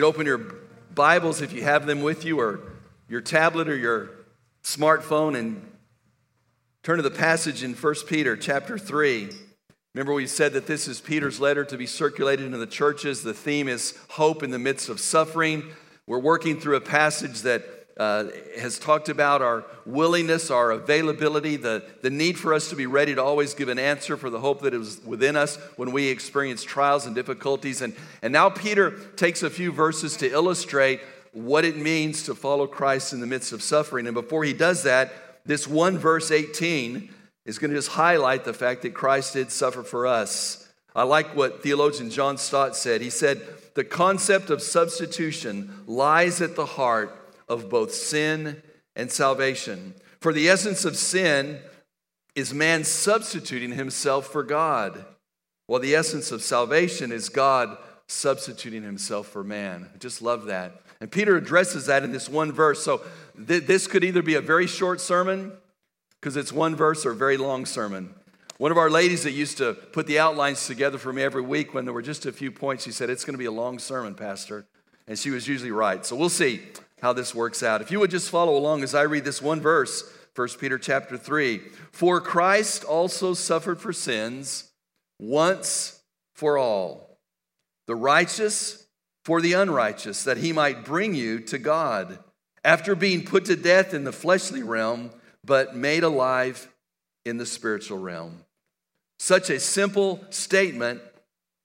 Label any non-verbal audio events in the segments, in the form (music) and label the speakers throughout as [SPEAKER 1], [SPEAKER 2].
[SPEAKER 1] You'd open your Bibles, if you have them with you, or your tablet or your smartphone, and turn to the passage in 1 Peter chapter 3. Remember, we said that this is Peter's letter to be circulated into the churches. The theme is hope in the midst of suffering. We're working through a passage that uh, has talked about our willingness, our availability, the, the need for us to be ready to always give an answer for the hope that is within us when we experience trials and difficulties. And, and now Peter takes a few verses to illustrate what it means to follow Christ in the midst of suffering. And before he does that, this one verse 18 is going to just highlight the fact that Christ did suffer for us. I like what theologian John Stott said. He said, The concept of substitution lies at the heart of both sin and salvation. For the essence of sin is man substituting himself for God, while the essence of salvation is God substituting himself for man. I just love that. And Peter addresses that in this one verse. So th- this could either be a very short sermon because it's one verse or a very long sermon. One of our ladies that used to put the outlines together for me every week when there were just a few points, she said, It's going to be a long sermon, Pastor. And she was usually right. So we'll see how this works out. If you would just follow along as I read this one verse, 1 Peter chapter 3. For Christ also suffered for sins once for all, the righteous for the unrighteous, that he might bring you to God, after being put to death in the fleshly realm, but made alive in the spiritual realm. Such a simple statement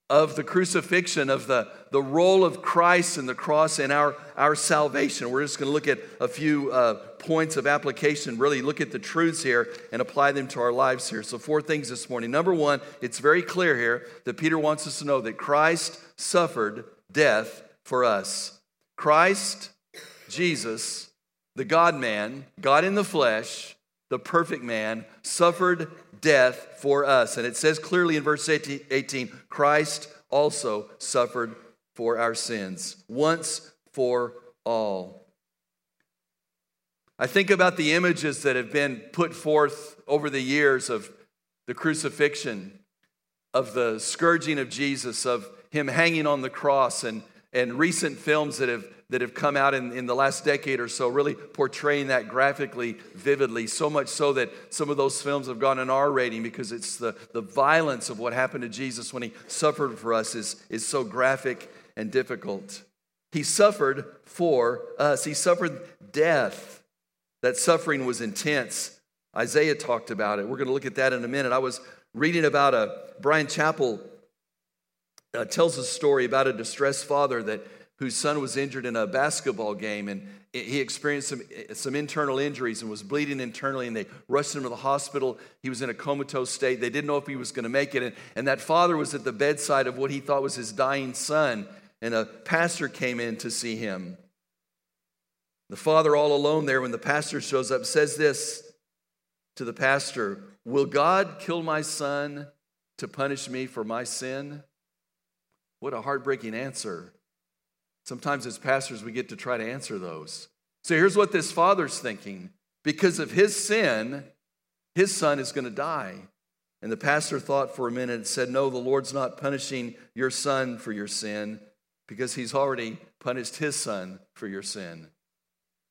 [SPEAKER 1] of the crucifixion, of the, the role of Christ and the cross and our, our salvation. We're just going to look at a few uh, points of application, really look at the truths here and apply them to our lives here. So, four things this morning. Number one, it's very clear here that Peter wants us to know that Christ suffered death for us. Christ, Jesus, the God man, God in the flesh, the perfect man, suffered death for us. And it says clearly in verse 18 Christ also suffered for our sins, once for all. I think about the images that have been put forth over the years of the crucifixion, of the scourging of Jesus, of him hanging on the cross, and, and recent films that have that have come out in, in the last decade or so, really portraying that graphically, vividly. So much so that some of those films have gone an R rating because it's the, the violence of what happened to Jesus when he suffered for us is, is so graphic and difficult. He suffered for us, he suffered death. That suffering was intense. Isaiah talked about it. We're going to look at that in a minute. I was reading about a Bryan Chapell uh, tells a story about a distressed father that whose son was injured in a basketball game and he experienced some, eh, some internal injuries and was bleeding internally and they rushed him to the hospital. He was in a comatose state. They didn't know if he was going to make it and, and that father was at the bedside of what he thought was his dying son and a pastor came in to see him. The father all alone there when the pastor shows up says this to the pastor will god kill my son to punish me for my sin? What a heartbreaking answer Sometimes as pastors, we get to try to answer those. So here's what this father's thinking because of his sin, his son is going to die. And the pastor thought for a minute and said, No, the Lord's not punishing your son for your sin because he's already punished his son for your sin.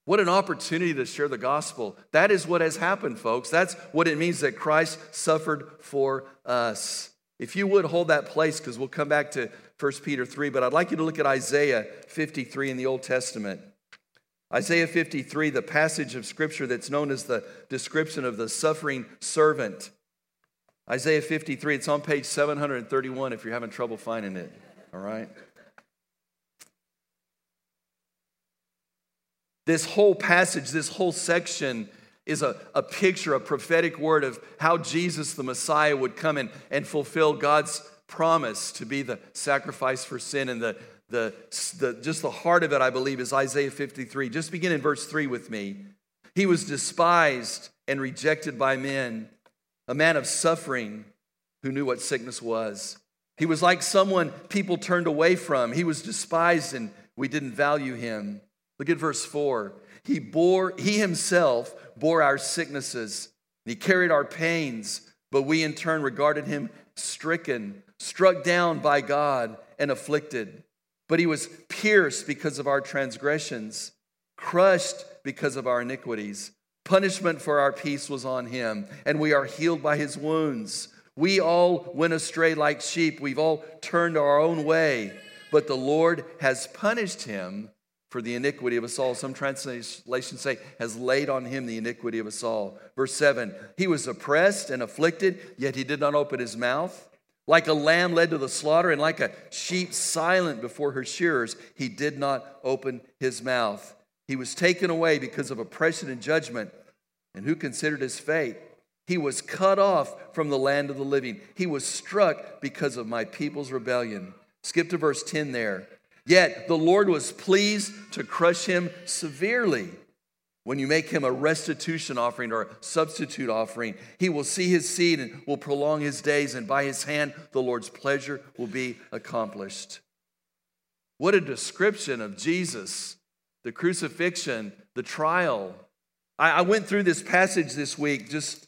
[SPEAKER 1] What an opportunity to share the gospel. That is what has happened, folks. That's what it means that Christ suffered for us. If you would hold that place, because we'll come back to 1 Peter 3, but I'd like you to look at Isaiah 53 in the Old Testament. Isaiah 53, the passage of scripture that's known as the description of the suffering servant. Isaiah 53, it's on page 731 if you're having trouble finding it. All right? This whole passage, this whole section is a, a picture, a prophetic word of how Jesus the Messiah would come in and fulfill God's promise to be the sacrifice for sin and the, the, the, just the heart of it, I believe, is Isaiah 53. Just begin in verse 3 with me. He was despised and rejected by men, a man of suffering who knew what sickness was. He was like someone people turned away from. He was despised and we didn't value him. Look at verse 4. He bore he himself bore our sicknesses. He carried our pains, but we in turn regarded him stricken, struck down by God and afflicted. But he was pierced because of our transgressions, crushed because of our iniquities. Punishment for our peace was on him, and we are healed by his wounds. We all went astray like sheep. We've all turned our own way, but the Lord has punished him for the iniquity of us all. Some translations say, has laid on him the iniquity of us all. Verse 7 He was oppressed and afflicted, yet he did not open his mouth. Like a lamb led to the slaughter, and like a sheep silent before her shearers, he did not open his mouth. He was taken away because of oppression and judgment. And who considered his fate? He was cut off from the land of the living. He was struck because of my people's rebellion. Skip to verse 10 there. Yet the Lord was pleased to crush him severely. When you make him a restitution offering or a substitute offering, he will see his seed and will prolong his days, and by his hand the Lord's pleasure will be accomplished. What a description of Jesus, the crucifixion, the trial. I, went through this passage this week just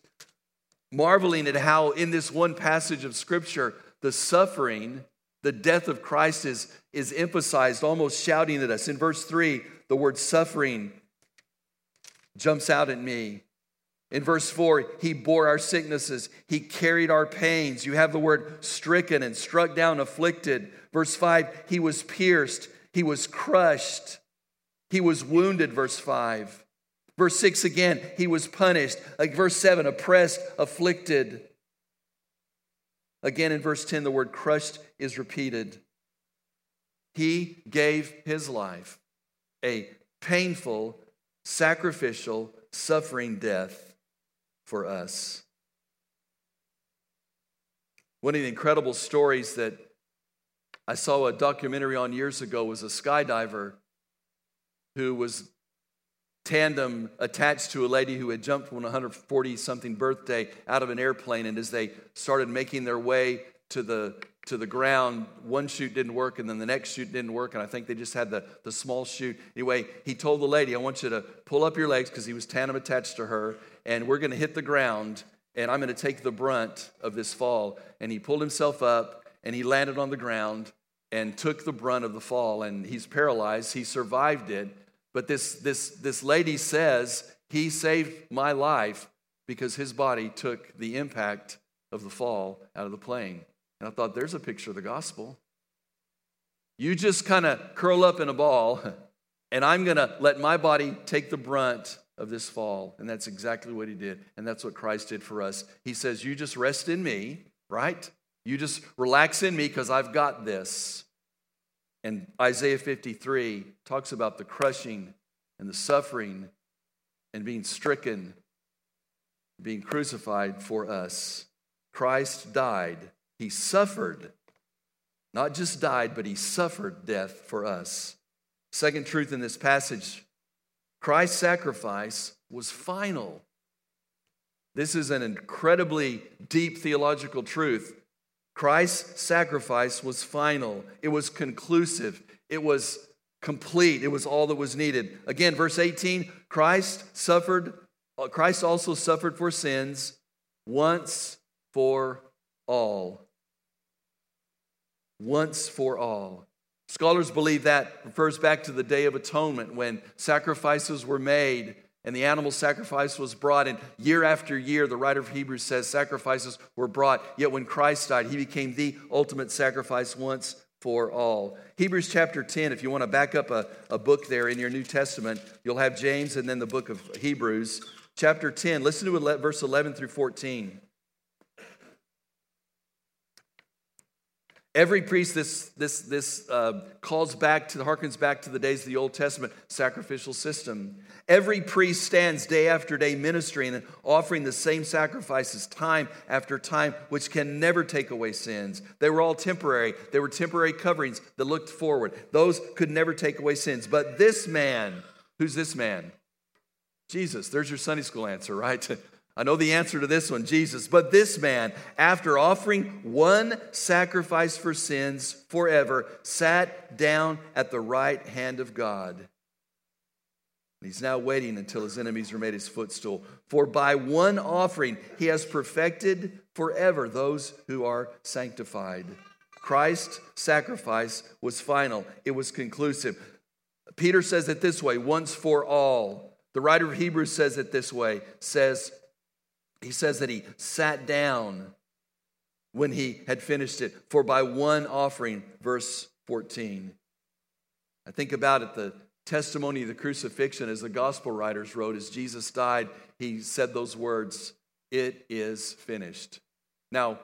[SPEAKER 1] marveling at how, in this one passage of Scripture, the suffering, the death of Christ is, is emphasized, almost shouting at us. In verse 3, the word suffering jumps out at me. In verse 4, he bore our sicknesses, he carried our pains. You have the word stricken and struck down, afflicted. Verse 5, he was pierced, he was crushed, he was wounded. Verse 5. Verse 6 again, he was punished. Like verse 7, oppressed, afflicted. Again in verse 10, the word crushed is repeated. He gave his life a painful, sacrificial, suffering death for us. One of the incredible stories that I saw a documentary on years ago was a skydiver who was tandem attached to a lady who had jumped from 140 something birthday out of an airplane. And as they started making their way to the to the ground, one chute didn't work, and then the next chute didn't work, and I think they just had the, the small chute. Anyway, he told the lady, I want you to pull up your legs because he was tandem attached to her, and we're going to hit the ground, and I'm going to take the brunt of this fall. And he pulled himself up, and he landed on the ground and took the brunt of the fall, and he's paralyzed. He survived it, but this, this, this lady says, He saved my life because his body took the impact of the fall out of the plane. And I thought, there's a picture of the gospel. You just kind of curl up in a ball, (laughs) and I'm going to let my body take the brunt of this fall. And that's exactly what he did. And that's what Christ did for us. He says, You just rest in me, right? You just relax in me because I've got this. And Isaiah 53 talks about the crushing and the suffering and being stricken, being crucified for us. Christ died. He suffered, not just died, but he suffered death for us. Second truth in this passage Christ's sacrifice was final. This is an incredibly deep theological truth. Christ's sacrifice was final, it was conclusive, it was complete, it was all that was needed. Again, verse 18 Christ suffered, uh, Christ also suffered for sins once for all. Once for all. Scholars believe that refers back to the Day of Atonement when sacrifices were made and the animal sacrifice was brought. And year after year, the writer of Hebrews says sacrifices were brought. Yet when Christ died, he became the ultimate sacrifice once for all. Hebrews chapter 10, if you want to back up a, a book there in your New Testament, you'll have James and then the book of Hebrews. Chapter 10, listen to verse 11 through 14. Every priest, this, this, this uh, calls back to, harkens back to the days of the Old Testament sacrificial system. Every priest stands day after day ministering and offering the same sacrifices time after time, which can never take away sins. They were all temporary. They were temporary coverings that looked forward. Those could never take away sins. But this man, who's this man? Jesus. There's your Sunday school answer, right? (laughs) I know the answer to this one, Jesus. But this man, after offering one sacrifice for sins forever, sat down at the right hand of God. He's now waiting until his enemies are made his footstool. For by one offering he has perfected forever those who are sanctified. Christ's sacrifice was final, it was conclusive. Peter says it this way once for all. The writer of Hebrews says it this way says he says that he sat down when he had finished it, for by one offering, verse 14. I think about it, the testimony of the crucifixion, as the gospel writers wrote, as Jesus died, he said those words, It is finished. Now,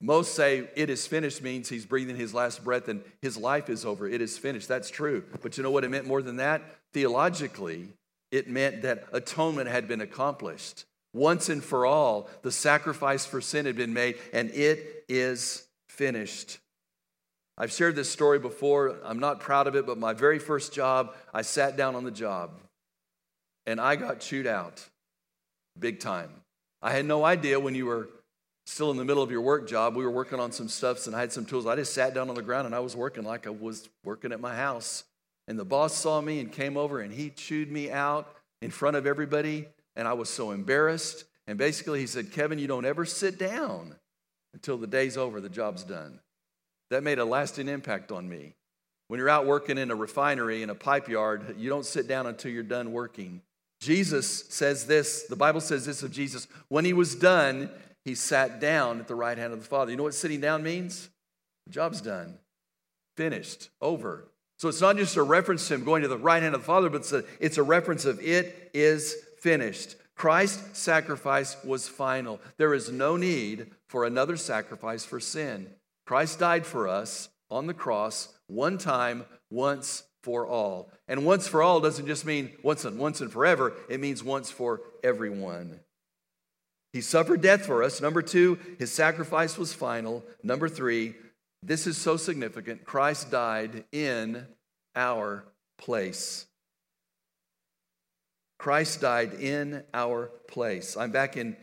[SPEAKER 1] most say it is finished means he's breathing his last breath and his life is over. It is finished. That's true. But you know what it meant more than that? Theologically, it meant that atonement had been accomplished. Once and for all, the sacrifice for sin had been made, and it is finished. I've shared this story before. I'm not proud of it, but my very first job, I sat down on the job and I got chewed out big time. I had no idea when you were still in the middle of your work job. We were working on some stuffs and I had some tools. I just sat down on the ground and I was working like I was working at my house. And the boss saw me and came over and he chewed me out in front of everybody and I was so embarrassed. And basically, he said, Kevin, you don't ever sit down until the day's over, the job's done. That made a lasting impact on me. When you're out working in a refinery, in a pipe yard, you don't sit down until you're done working. Jesus says this, the Bible says this of Jesus. When he was done, he sat down at the right hand of the Father. You know what sitting down means? The job's done, finished, over. So it's not just a reference to him going to the right hand of the Father, but it's a, it's a reference of it is finished. Christ's sacrifice was final. There is no need for another sacrifice for sin. Christ died for us on the cross one time, once for all. And once for all doesn't just mean once and once and forever, it means once for everyone. He suffered death for us. Number two, his sacrifice was final. Number three, this is so significant. Christ died in our place. Christ died in our place. I'm back in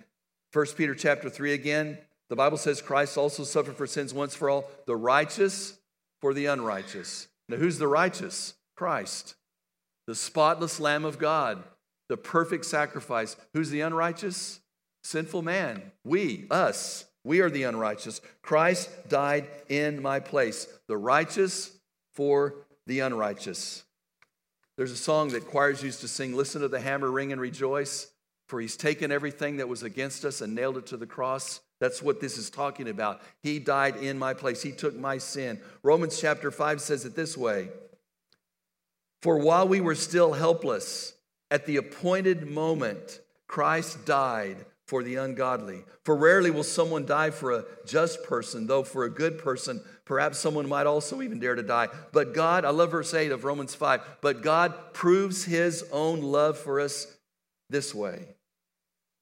[SPEAKER 1] 1 Peter chapter 3 again. The Bible says Christ also suffered for sins once for all, the righteous for the unrighteous. Now, who's the righteous? Christ, the spotless Lamb of God, the perfect sacrifice. Who's the unrighteous? Sinful man. We, us. We are the unrighteous. Christ died in my place, the righteous for the unrighteous. There's a song that choirs used to sing Listen to the hammer ring and rejoice, for he's taken everything that was against us and nailed it to the cross. That's what this is talking about. He died in my place, he took my sin. Romans chapter 5 says it this way For while we were still helpless, at the appointed moment, Christ died for the ungodly. For rarely will someone die for a just person, though for a good person, perhaps someone might also even dare to die. But God, I love verse 8 of Romans 5, but God proves his own love for us this way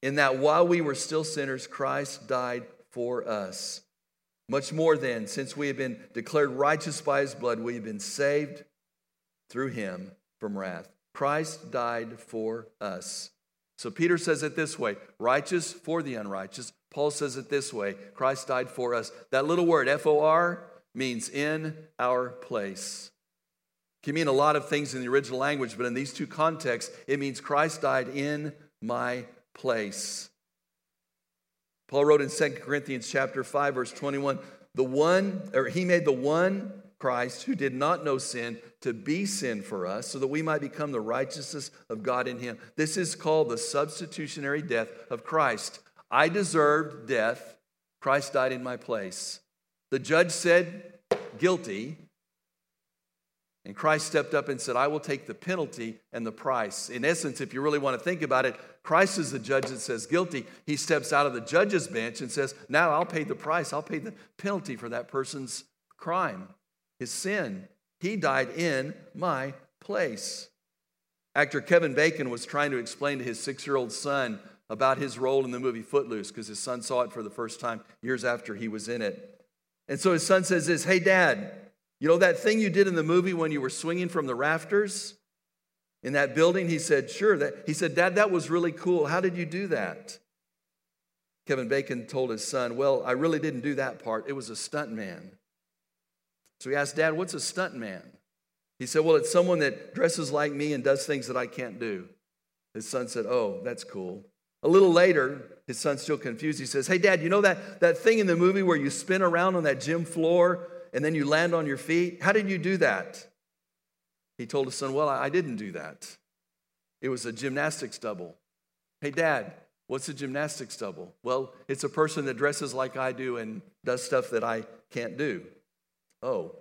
[SPEAKER 1] in that while we were still sinners, Christ died for us. Much more then, since we have been declared righteous by his blood, we have been saved through him from wrath. Christ died for us. So Peter says it this way righteous for the unrighteous. Paul says it this way Christ died for us. That little word, F O R, means in our place. It can mean a lot of things in the original language, but in these two contexts, it means Christ died in my place. Paul wrote in 2 Corinthians chapter 5, verse 21, the one, or he made the one Christ who did not know sin to be sin for us so that we might become the righteousness of God in him. This is called the substitutionary death of Christ. I deserved death. Christ died in my place. The judge said, guilty. And Christ stepped up and said, I will take the penalty and the price. In essence, if you really want to think about it, Christ is the judge that says guilty. He steps out of the judge's bench and says, Now I'll pay the price. I'll pay the penalty for that person's crime, his sin. He died in my place. Actor Kevin Bacon was trying to explain to his six year old son about his role in the movie Footloose because his son saw it for the first time years after he was in it. And so his son says this Hey, dad, you know that thing you did in the movie when you were swinging from the rafters in that building? He said, Sure. That, he said, Dad, that was really cool. How did you do that? Kevin Bacon told his son, Well, I really didn't do that part. It was a stunt man. So he asked, Dad, what's a stunt man? He said, Well, it's someone that dresses like me and does things that I can't do. His son said, Oh, that's cool. A little later, his son's still confused. He says, Hey, Dad, you know that, that thing in the movie where you spin around on that gym floor and then you land on your feet? How did you do that? He told his son, Well, I, I didn't do that. It was a gymnastics double. Hey, Dad, what's a gymnastics double? Well, it's a person that dresses like I do and does stuff that I can't do. Oh,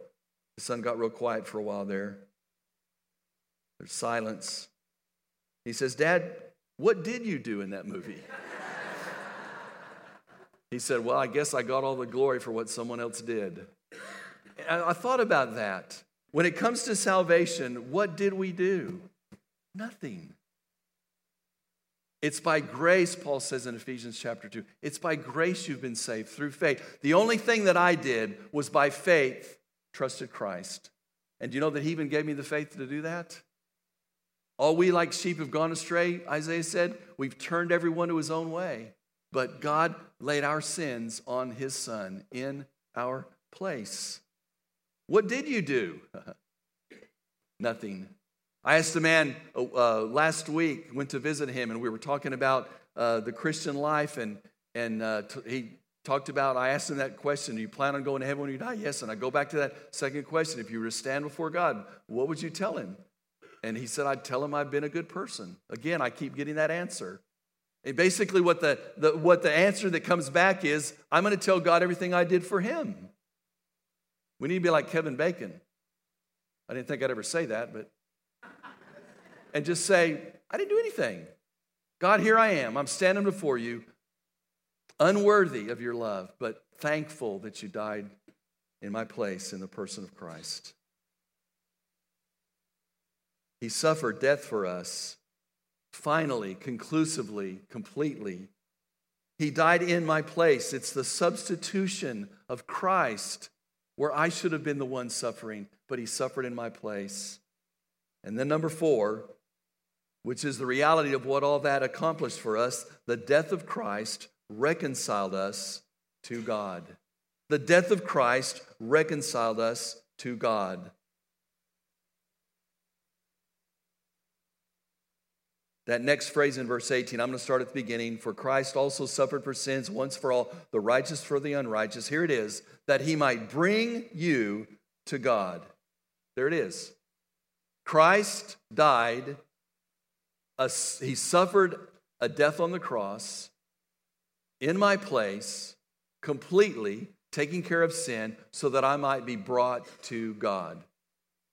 [SPEAKER 1] the son got real quiet for a while there. There's silence. He says, Dad, what did you do in that movie? he said, Well, I guess I got all the glory for what someone else did. I thought about that. When it comes to salvation, what did we do? Nothing. It's by grace, Paul says in Ephesians chapter 2. It's by grace you've been saved through faith. The only thing that I did was by faith trusted Christ. And do you know that he even gave me the faith to do that? All we like sheep have gone astray, Isaiah said. We've turned everyone to his own way. But God laid our sins on his son in our place. What did you do? (laughs) Nothing. I asked a man uh, last week, went to visit him, and we were talking about uh, the Christian life, and, and uh, t- he talked about, I asked him that question, do you plan on going to heaven when you die? Yes. And I go back to that second question. If you were to stand before God, what would you tell him? And he said, I'd tell him I've been a good person. Again, I keep getting that answer. And basically, what the, the, what the answer that comes back is, I'm going to tell God everything I did for him. We need to be like Kevin Bacon. I didn't think I'd ever say that, but. And just say, I didn't do anything. God, here I am. I'm standing before you, unworthy of your love, but thankful that you died in my place in the person of Christ. He suffered death for us, finally, conclusively, completely. He died in my place. It's the substitution of Christ where I should have been the one suffering, but he suffered in my place. And then, number four, which is the reality of what all that accomplished for us, the death of Christ reconciled us to God. The death of Christ reconciled us to God. That next phrase in verse 18, I'm going to start at the beginning. For Christ also suffered for sins once for all, the righteous for the unrighteous. Here it is, that he might bring you to God. There it is. Christ died, he suffered a death on the cross in my place, completely taking care of sin, so that I might be brought to God.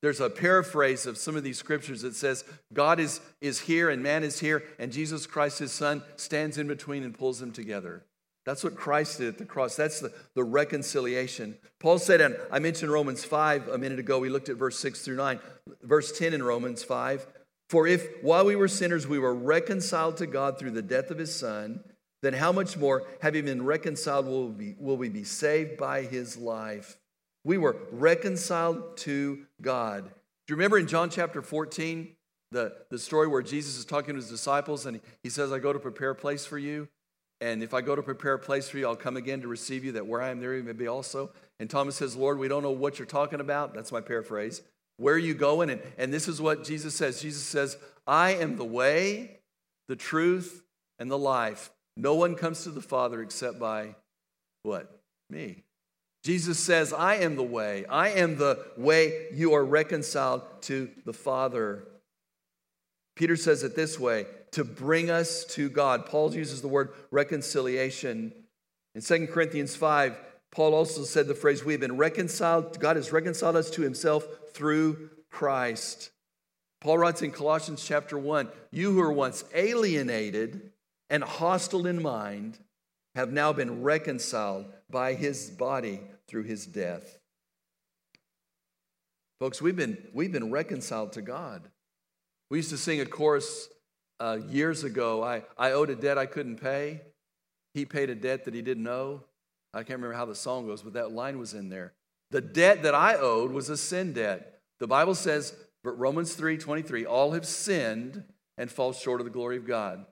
[SPEAKER 1] There's a paraphrase of some of these scriptures that says God is, is here and man is here, and Jesus Christ, his son, stands in between and pulls them together. That's what Christ did at the cross. That's the, the reconciliation. Paul said, and I mentioned Romans 5 a minute ago. We looked at verse 6 through 9. Verse 10 in Romans 5 For if while we were sinners we were reconciled to God through the death of his son, then how much more, having been reconciled, will we, will we be saved by his life? We were reconciled to God. Do you remember in John chapter 14, the, the story where Jesus is talking to his disciples and he says, I go to prepare a place for you. And if I go to prepare a place for you, I'll come again to receive you, that where I am, there you may be also. And Thomas says, Lord, we don't know what you're talking about. That's my paraphrase. Where are you going? And, and this is what Jesus says Jesus says, I am the way, the truth, and the life. No one comes to the Father except by what? Me. Jesus says, I am the way. I am the way you are reconciled to the Father. Peter says it this way to bring us to God. Paul uses the word reconciliation. In 2 Corinthians 5, Paul also said the phrase, We have been reconciled, God has reconciled us to himself through Christ. Paul writes in Colossians chapter 1 You who were once alienated and hostile in mind have now been reconciled by his body through his death. Folks, we've been, we've been reconciled to God. We used to sing a chorus uh, years ago. I, I owed a debt I couldn't pay. He paid a debt that he didn't owe. I can't remember how the song goes, but that line was in there. The debt that I owed was a sin debt. The Bible says, but Romans 3 23, all have sinned and fall short of the glory of God.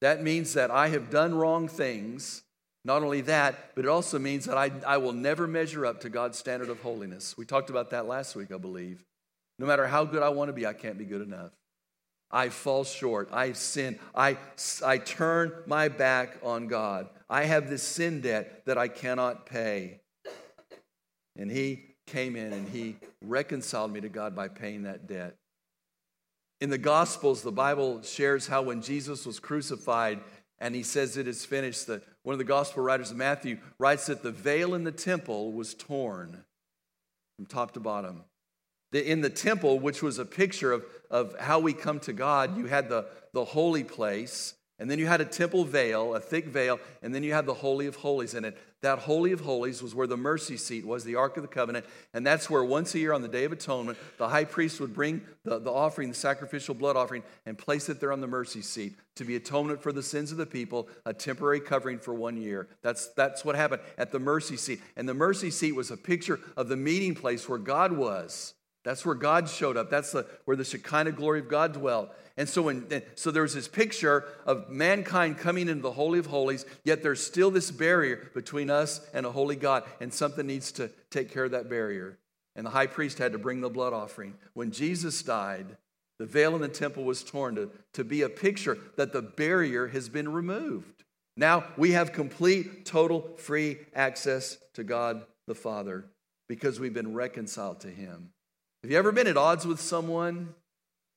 [SPEAKER 1] That means that I have done wrong things. Not only that, but it also means that I, I will never measure up to God's standard of holiness. We talked about that last week, I believe. No matter how good I want to be, I can't be good enough. I fall short. I sin. I, I turn my back on God. I have this sin debt that I cannot pay. And He came in and He reconciled me to God by paying that debt. In the Gospels, the Bible shares how when Jesus was crucified and he says it is finished, that one of the Gospel writers, Matthew, writes that the veil in the temple was torn from top to bottom. In the temple, which was a picture of, of how we come to God, you had the, the holy place, and then you had a temple veil, a thick veil, and then you had the Holy of Holies in it. That Holy of Holies was where the mercy seat was, the Ark of the Covenant, and that's where once a year on the Day of Atonement, the high priest would bring the, the offering, the sacrificial blood offering, and place it there on the mercy seat to be atonement for the sins of the people, a temporary covering for one year. That's, that's what happened at the mercy seat. And the mercy seat was a picture of the meeting place where God was. That's where God showed up. That's the, where the Shekinah glory of God dwelt. And so, when, so there's this picture of mankind coming into the Holy of Holies, yet there's still this barrier between us and a holy God, and something needs to take care of that barrier. And the high priest had to bring the blood offering. When Jesus died, the veil in the temple was torn to, to be a picture that the barrier has been removed. Now we have complete, total, free access to God the Father because we've been reconciled to Him. Have you ever been at odds with someone?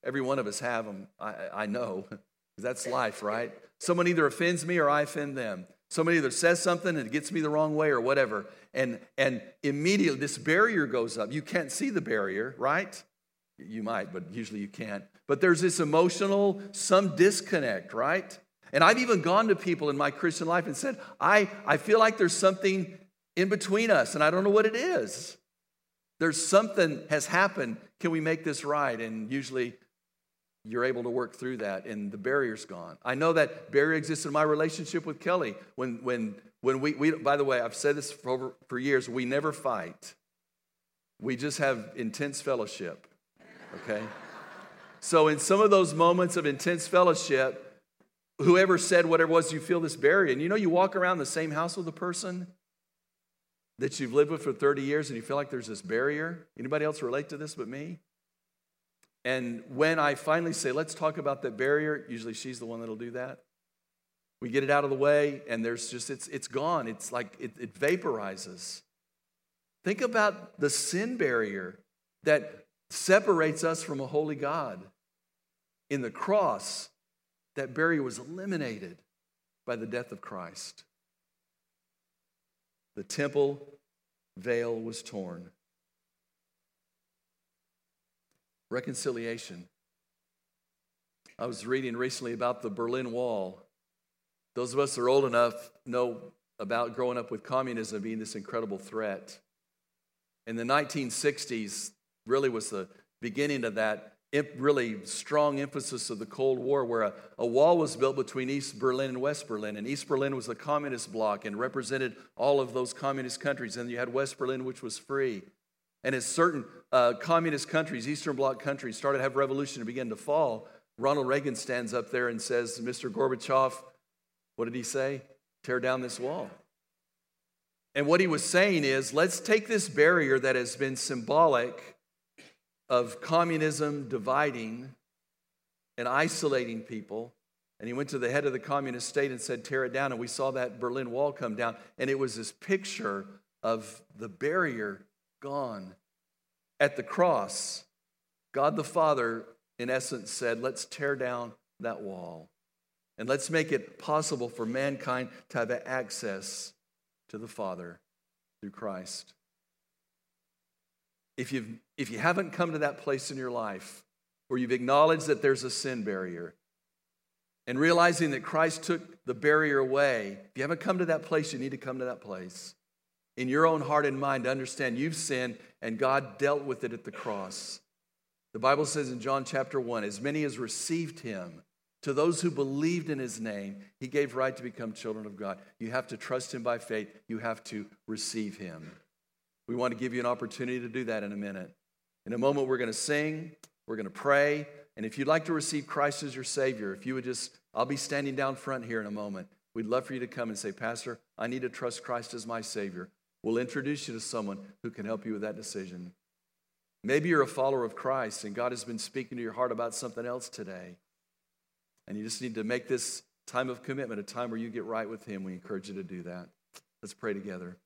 [SPEAKER 1] Every one of us have them. I, I know. (laughs) That's life, right? Someone either offends me or I offend them. Somebody either says something and it gets me the wrong way or whatever. And, and immediately this barrier goes up. You can't see the barrier, right? You might, but usually you can't. But there's this emotional, some disconnect, right? And I've even gone to people in my Christian life and said, I, I feel like there's something in between us and I don't know what it is. There's something has happened. Can we make this right? And usually you're able to work through that and the barrier's gone. I know that barrier exists in my relationship with Kelly. When, when, when we, we, by the way, I've said this for, over, for years, we never fight. We just have intense fellowship, okay? (laughs) so in some of those moments of intense fellowship, whoever said whatever was, you feel this barrier. And you know, you walk around the same house with a person that you've lived with for 30 years and you feel like there's this barrier. Anybody else relate to this but me? And when I finally say, let's talk about that barrier, usually she's the one that'll do that. We get it out of the way, and there's just, it's, it's gone. It's like it, it vaporizes. Think about the sin barrier that separates us from a holy God. In the cross, that barrier was eliminated by the death of Christ. The temple veil was torn. Reconciliation. I was reading recently about the Berlin Wall. Those of us that are old enough know about growing up with communism being this incredible threat. In the 1960s, really was the beginning of that really strong emphasis of the Cold War, where a, a, wall was built between East Berlin and West Berlin. And East Berlin was the communist bloc and represented all of those communist countries. And you had West Berlin, which was free. And as certain uh, communist countries, Eastern Bloc countries, started to have revolution and began to fall, Ronald Reagan stands up there and says, Mr. Gorbachev, what did he say? Tear down this wall. And what he was saying is, let's take this barrier that has been symbolic of communism dividing and isolating people. And he went to the head of the communist state and said, Tear it down. And we saw that Berlin Wall come down. And it was this picture of the barrier gone. At the cross, God the Father, in essence, said, Let's tear down that wall and let's make it possible for mankind to have access to the Father through Christ. If, you've, if you haven't come to that place in your life where you've acknowledged that there's a sin barrier and realizing that Christ took the barrier away, if you haven't come to that place, you need to come to that place. in your own heart and mind to understand you've sinned and God dealt with it at the cross. The Bible says in John chapter 1 as many as received him, to those who believed in his name, he gave right to become children of God. You have to trust him by faith, you have to receive him. We want to give you an opportunity to do that in a minute. In a moment, we're going to sing, we're going to pray, and if you'd like to receive Christ as your Savior, if you would just, I'll be standing down front here in a moment. We'd love for you to come and say, Pastor, I need to trust Christ as my Savior. We'll introduce you to someone who can help you with that decision. Maybe you're a follower of Christ and God has been speaking to your heart about something else today. And you just need to make this time of commitment a time where you get right with Him. We encourage you to do that. Let's pray together.